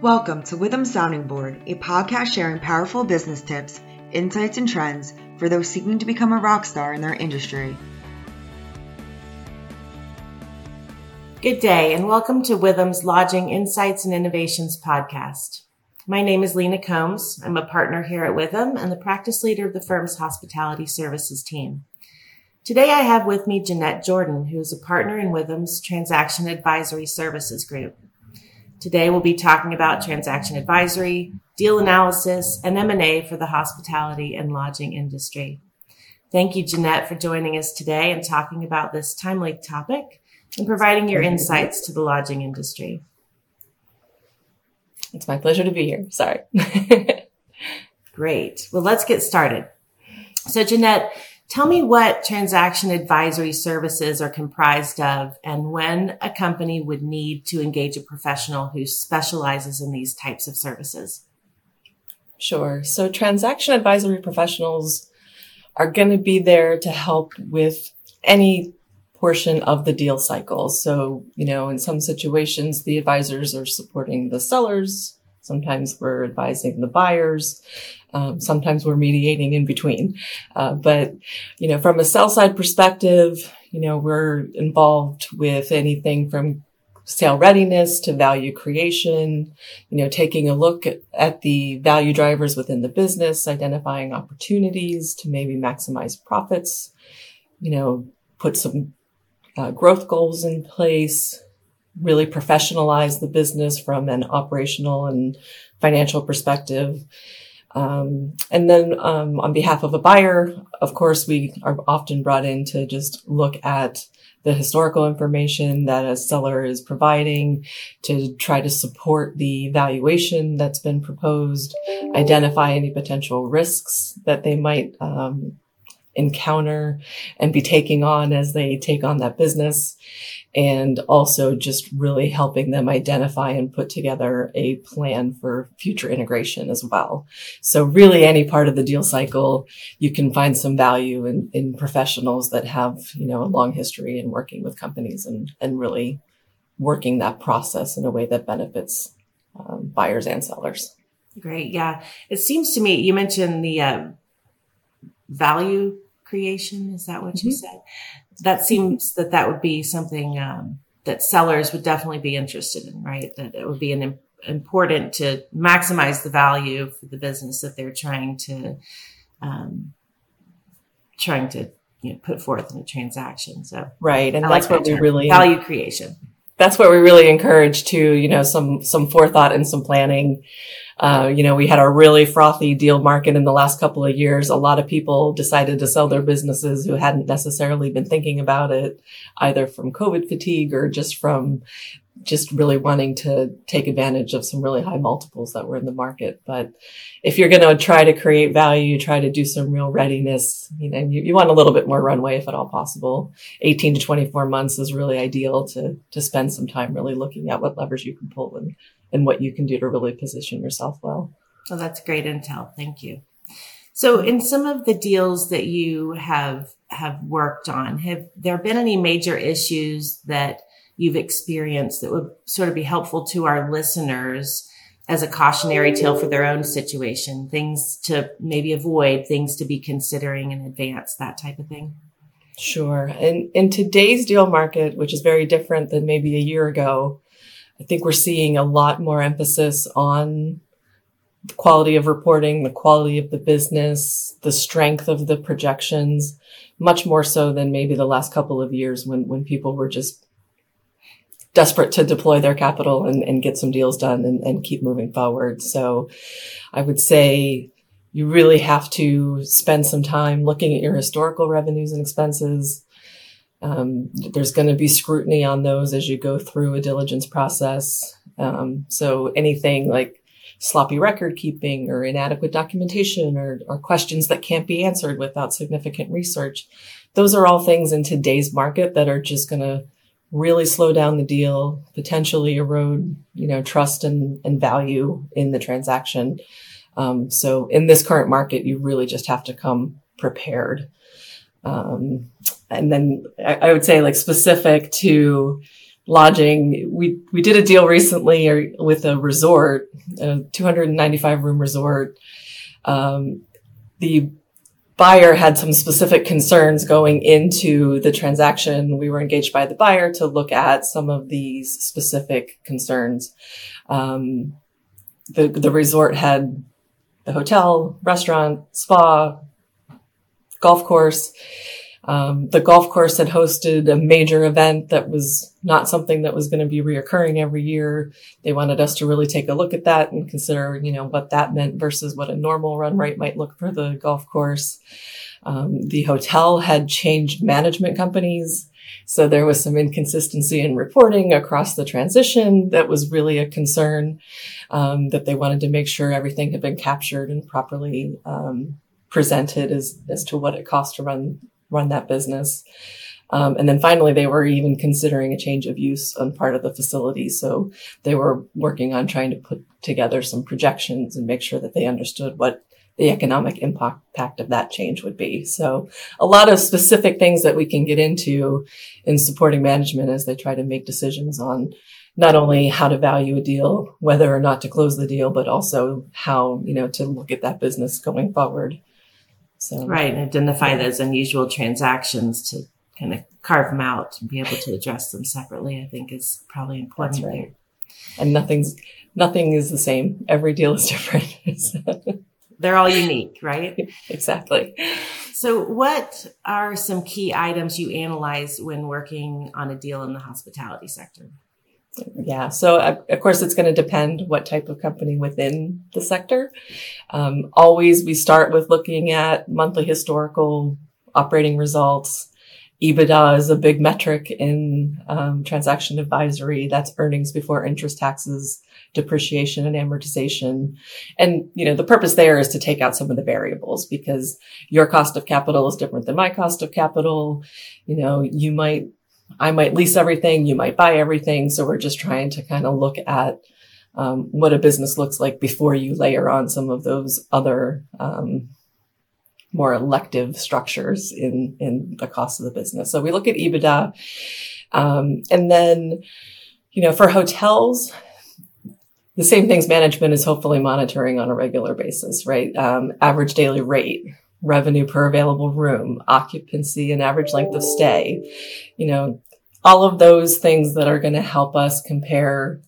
Welcome to Withum Sounding Board, a podcast sharing powerful business tips, insights, and trends for those seeking to become a rock star in their industry. Good day, and welcome to Withum's Lodging Insights and Innovations podcast. My name is Lena Combs. I'm a partner here at Withum and the practice leader of the firm's hospitality services team. Today I have with me Jeanette Jordan, who is a partner in Withum's Transaction Advisory Services Group. Today we'll be talking about transaction advisory, deal analysis, and M&A for the hospitality and lodging industry. Thank you, Jeanette, for joining us today and talking about this timely topic and providing your insights to the lodging industry. It's my pleasure to be here. Sorry. Great. Well, let's get started. So, Jeanette, Tell me what transaction advisory services are comprised of and when a company would need to engage a professional who specializes in these types of services. Sure. So transaction advisory professionals are going to be there to help with any portion of the deal cycle. So, you know, in some situations, the advisors are supporting the sellers. Sometimes we're advising the buyers. Um, sometimes we're mediating in between. Uh, but, you know, from a sell side perspective, you know, we're involved with anything from sale readiness to value creation, you know, taking a look at, the value drivers within the business, identifying opportunities to maybe maximize profits, you know, put some uh, growth goals in place, really professionalize the business from an operational and financial perspective. Um, and then um, on behalf of a buyer, of course, we are often brought in to just look at the historical information that a seller is providing to try to support the valuation that's been proposed, identify any potential risks that they might um, encounter and be taking on as they take on that business and also just really helping them identify and put together a plan for future integration as well. So really any part of the deal cycle, you can find some value in, in professionals that have, you know, a long history in working with companies and, and really working that process in a way that benefits um, buyers and sellers. Great. Yeah. It seems to me, you mentioned the uh, value creation. Is that what mm-hmm. you said? That seems that that would be something um, that sellers would definitely be interested in, right? That it would be an important to maximize the value for the business that they're trying to um, trying to you know, put forth in a transaction. So right, and I that's like what we really value creation. That's what we really encourage to, You know, some some forethought and some planning. Uh, you know, we had a really frothy deal market in the last couple of years. A lot of people decided to sell their businesses who hadn't necessarily been thinking about it, either from COVID fatigue or just from just really wanting to take advantage of some really high multiples that were in the market. But if you're going to try to create value, you try to do some real readiness, you know, you, you, want a little bit more runway if at all possible. 18 to 24 months is really ideal to, to spend some time really looking at what levers you can pull and and what you can do to really position yourself well. Well, that's great intel. Thank you. So in some of the deals that you have have worked on, have there been any major issues that you've experienced that would sort of be helpful to our listeners as a cautionary tale for their own situation, things to maybe avoid, things to be considering in advance, that type of thing? Sure. And in today's deal market, which is very different than maybe a year ago, I think we're seeing a lot more emphasis on the quality of reporting, the quality of the business, the strength of the projections, much more so than maybe the last couple of years when, when people were just desperate to deploy their capital and, and get some deals done and, and keep moving forward. So I would say you really have to spend some time looking at your historical revenues and expenses, um, there's going to be scrutiny on those as you go through a diligence process. Um, so anything like sloppy record keeping or inadequate documentation or, or questions that can't be answered without significant research, those are all things in today's market that are just going to really slow down the deal, potentially erode, you know, trust and, and value in the transaction. Um, so in this current market, you really just have to come prepared. Um, and then I, I, would say like specific to lodging. We we did a deal recently with a resort, a 295 room resort. Um, the buyer had some specific concerns going into the transaction. We were engaged by the buyer to look at some of these specific concerns. Um, the the resort had the hotel, restaurant, spa, golf course. Um, the golf course had hosted a major event that was not something that was going to be reoccurring every year. They wanted us to really take a look at that and consider, you know, what that meant versus what a normal run rate might look for the golf course. Um, the hotel had changed management companies. So there was some inconsistency in reporting across the transition that was really a concern, um, that they wanted to make sure everything had been captured and properly, um, presented as, as to what it cost to run run that business. Um, and then finally, they were even considering a change of use on part of the facility. So they were working on trying to put together some projections and make sure that they understood what the economic impact of that change would be. So a lot of specific things that we can get into in supporting management as they try to make decisions on not only how to value a deal, whether or not to close the deal, but also how, you know, to look at that business going forward. So right, and identify yeah. those unusual transactions to kind of carve them out and be able to address them separately. I think is probably important. Right. There. And nothing's nothing is the same. Every deal is different. They're all unique, right? exactly. So, what are some key items you analyze when working on a deal in the hospitality sector? Yeah. So uh, of course it's going to depend what type of company within the sector. Um, always we start with looking at monthly historical operating results. EBITDA is a big metric in um, transaction advisory. That's earnings before interest, taxes, depreciation, and amortization. And you know the purpose there is to take out some of the variables because your cost of capital is different than my cost of capital. You know you might I might lease everything, you might buy everything. So we're just trying to kind of look at um, what a business looks like before you layer on some of those other um, more elective structures in in the cost of the business. So we look at EBITDA, um, and then you know for hotels. The same things management is hopefully monitoring on a regular basis, right? Um, average daily rate, revenue per available room, occupancy and average length of stay, you know, all of those things that are going to help us compare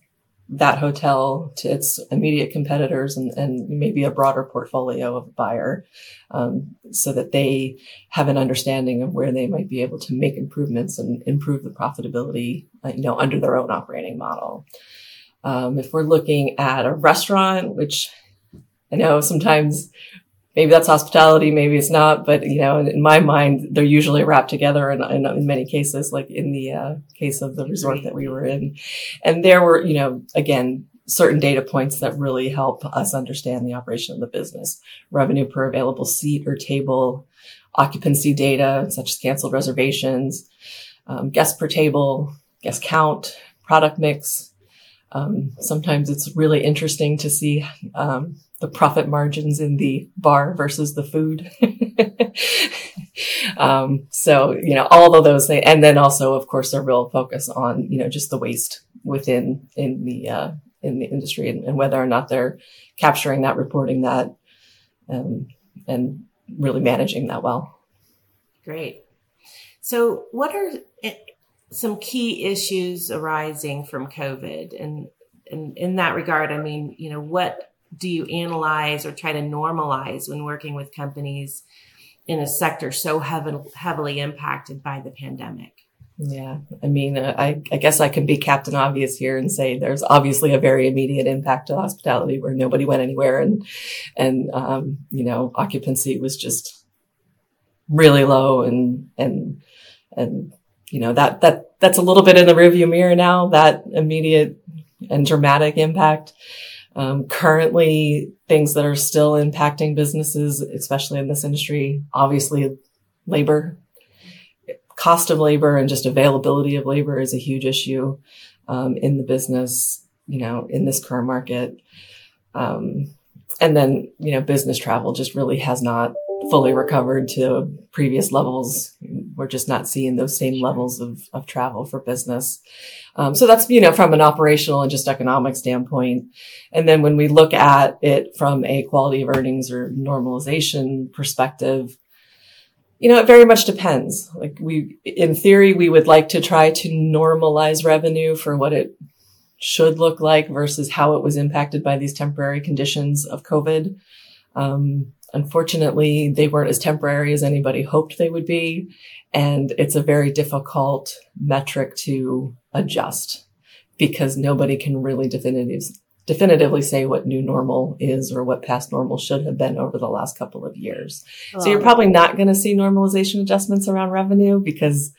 that hotel to its immediate competitors and, and maybe a broader portfolio of buyer um, so that they have an understanding of where they might be able to make improvements and improve the profitability uh, you know under their own operating model. Um, if we're looking at a restaurant which i know sometimes maybe that's hospitality, maybe it's not, but you know, in, my mind, they're usually wrapped together in, in, in many cases, like in the uh, case of the resort that we were in. And there were, you know, again, certain data points that really help us understand the operation of the business. Revenue per available seat or table, occupancy data, such as canceled reservations, um, guest per table, guest count, product mix. Um, sometimes it's really interesting to see um, the profit margins in the bar versus the food. um, so, you know, all of those things. And then also, of course, a real focus on, you know, just the waste within, in the, uh, in the industry and, and whether or not they're capturing that, reporting that, um, and really managing that well. Great. So what are eh, some key issues arising from COVID? And, and in that regard, I mean, you know, what do you analyze or try to normalize when working with companies in a sector so heavily, impacted by the pandemic? Yeah, I mean, uh, I, I guess I can be Captain Obvious here and say there's obviously a very immediate impact to hospitality where nobody went anywhere, and and um, you know occupancy was just really low, and and and you know that that that's a little bit in the rearview mirror now. That immediate and dramatic impact. Um, currently, things that are still impacting businesses, especially in this industry, obviously labor, cost of labor and just availability of labor is a huge issue um, in the business, you know, in this current market. Um, and then, you know, business travel just really has not fully recovered to previous levels. We're just not seeing those same levels of, of travel for business. Um, so that's, you know, from an operational and just economic standpoint. And then when we look at it from a quality of earnings or normalization perspective, you know, it very much depends. Like we, in theory, we would like to try to normalize revenue for what it should look like versus how it was impacted by these temporary conditions of COVID. Um, unfortunately, they weren't as temporary as anybody hoped they would be. And it's a very difficult metric to adjust because nobody can really definitive, definitively say what new normal is or what past normal should have been over the last couple of years. So you're probably not going to see normalization adjustments around revenue because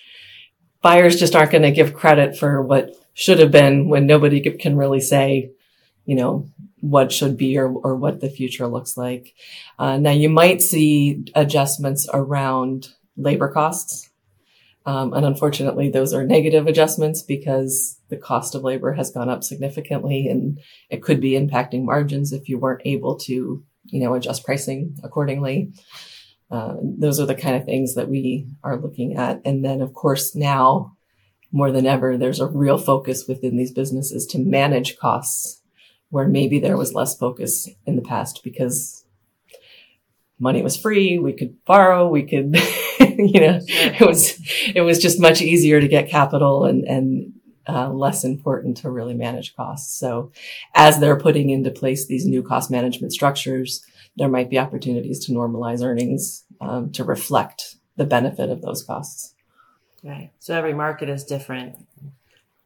buyers just aren't going to give credit for what should have been when nobody can really say, you know, what should be or, or what the future looks like. Uh, now you might see adjustments around labor costs. Um, and unfortunately, those are negative adjustments because the cost of labor has gone up significantly and it could be impacting margins if you weren't able to, you know, adjust pricing accordingly. Uh, those are the kind of things that we are looking at. And then, of course, now more than ever, there's a real focus within these businesses to manage costs where maybe there was less focus in the past because money was free. We could borrow. We could, you know, it was, it was just much easier to get capital and, and, uh, less important to really manage costs. So as they're putting into place these new cost management structures, there might be opportunities to normalize earnings, um, to reflect the benefit of those costs. Right. So every market is different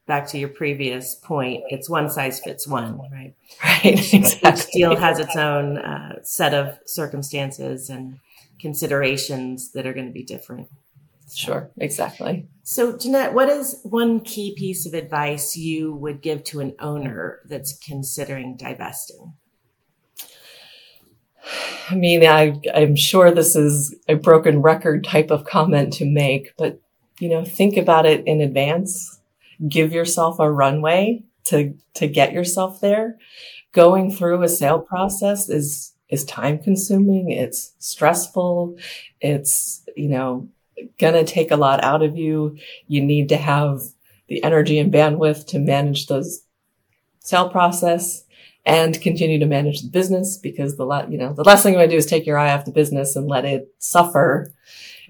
back to your previous point, it's one size fits one, right? Right. Exactly. Each deal has its own uh, set of circumstances and considerations that are going to be different. Sure, exactly. So, Jeanette, what is one key piece of advice you would give to an owner that's considering divesting? I mean, I, I'm sure this is a broken record type of comment to make, but you know, think about it in advance give yourself a runway to, to get yourself there. Going through a sale process is, is time consuming. It's stressful. It's, you know, gonna take a lot out of you. You need to have the energy and bandwidth to manage those sale process and continue to manage the business because the la- you know the last thing you want to do is take your eye off the business and let it suffer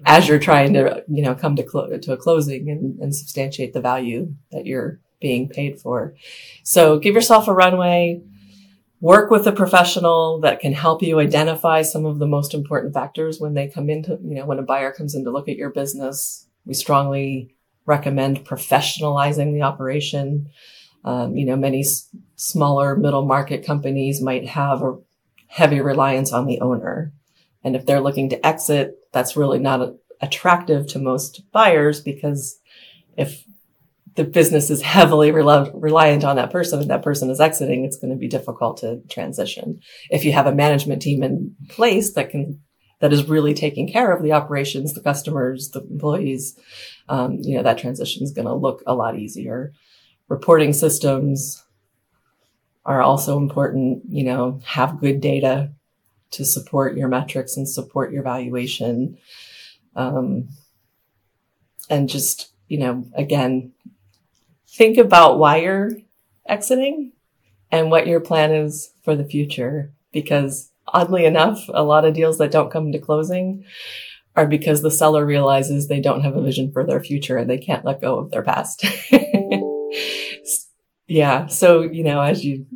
as you're trying to, you know, come to, clo- to a closing and, and substantiate the value that you're being paid for. So give yourself a runway, work with a professional that can help you identify some of the most important factors when they come into, you know, when a buyer comes in to look at your business. We strongly recommend professionalizing the operation. Um, you know, many s- smaller middle market companies might have a heavy reliance on the owner. And if they're looking to exit, that's really not attractive to most buyers because if the business is heavily reliant on that person and that person is exiting, it's going to be difficult to transition. If you have a management team in place that can, that is really taking care of the operations, the customers, the employees, um, you know, that transition is going to look a lot easier. Reporting systems are also important, you know, have good data to support your metrics and support your valuation. Um, and just, you know, again, think about why you're exiting and what your plan is for the future. Because oddly enough, a lot of deals that don't come to closing are because the seller realizes they don't have a vision for their future and they can't let go of their past. yeah. So, you know, as you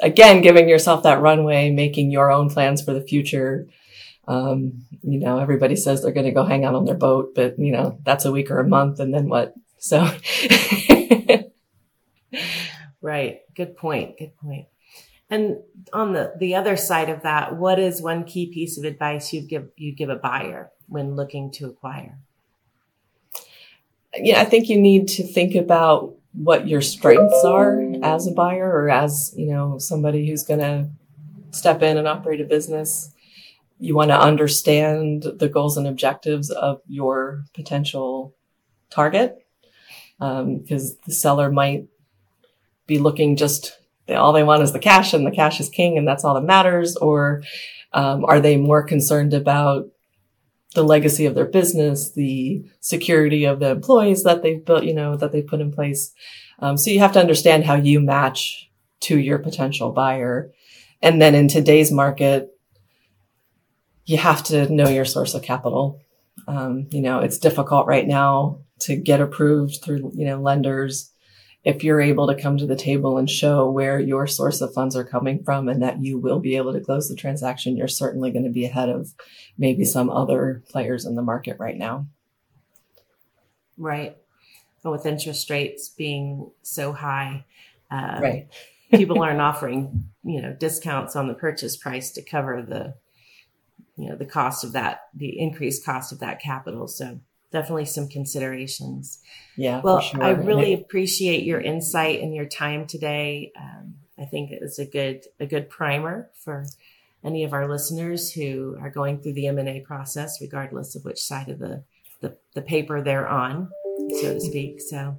again, giving yourself that runway, making your own plans for the future. Um, you know, everybody says they're going to go hang out on their boat, but you know, that's a week or a month and then what? So. right. Good point. Good point. And on the, the other side of that, what is one key piece of advice you'd give, you'd give a buyer when looking to acquire? Yeah, I think you need to think about what your strengths are as a buyer or as, you know, somebody who's going to step in and operate a business. You want to understand the goals and objectives of your potential target. Um, because the seller might be looking just all they want is the cash and the cash is king and that's all that matters. Or Um, are they more concerned about the legacy of their business, the security of the employees that they've built, you know, that they put in place? Um, so you have to understand how you match to your potential buyer. And then in today's market, you have to know your source of capital. Um, you know, it's difficult right now to get approved through, you know, lenders. If you're able to come to the table and show where your source of funds are coming from and that you will be able to close the transaction, you're certainly going to be ahead of maybe some other players in the market right now. Right. But with interest rates being so high, um, right. people aren't offering, you know, discounts on the purchase price to cover the you know the cost of that the increased cost of that capital so definitely some considerations. Yeah well sure. i really appreciate your insight and your time today. Um, i think it's a good a good primer for any of our listeners who are going through the m&a process regardless of which side of the the, the paper they're on so to speak. So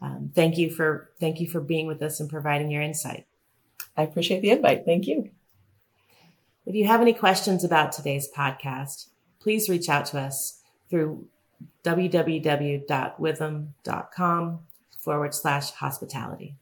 um, thank you for thank you for being with us and providing your insight. I appreciate the invite. Thank you. If you have any questions about today's podcast, please reach out to us through www.withum.com forward slash hospitality.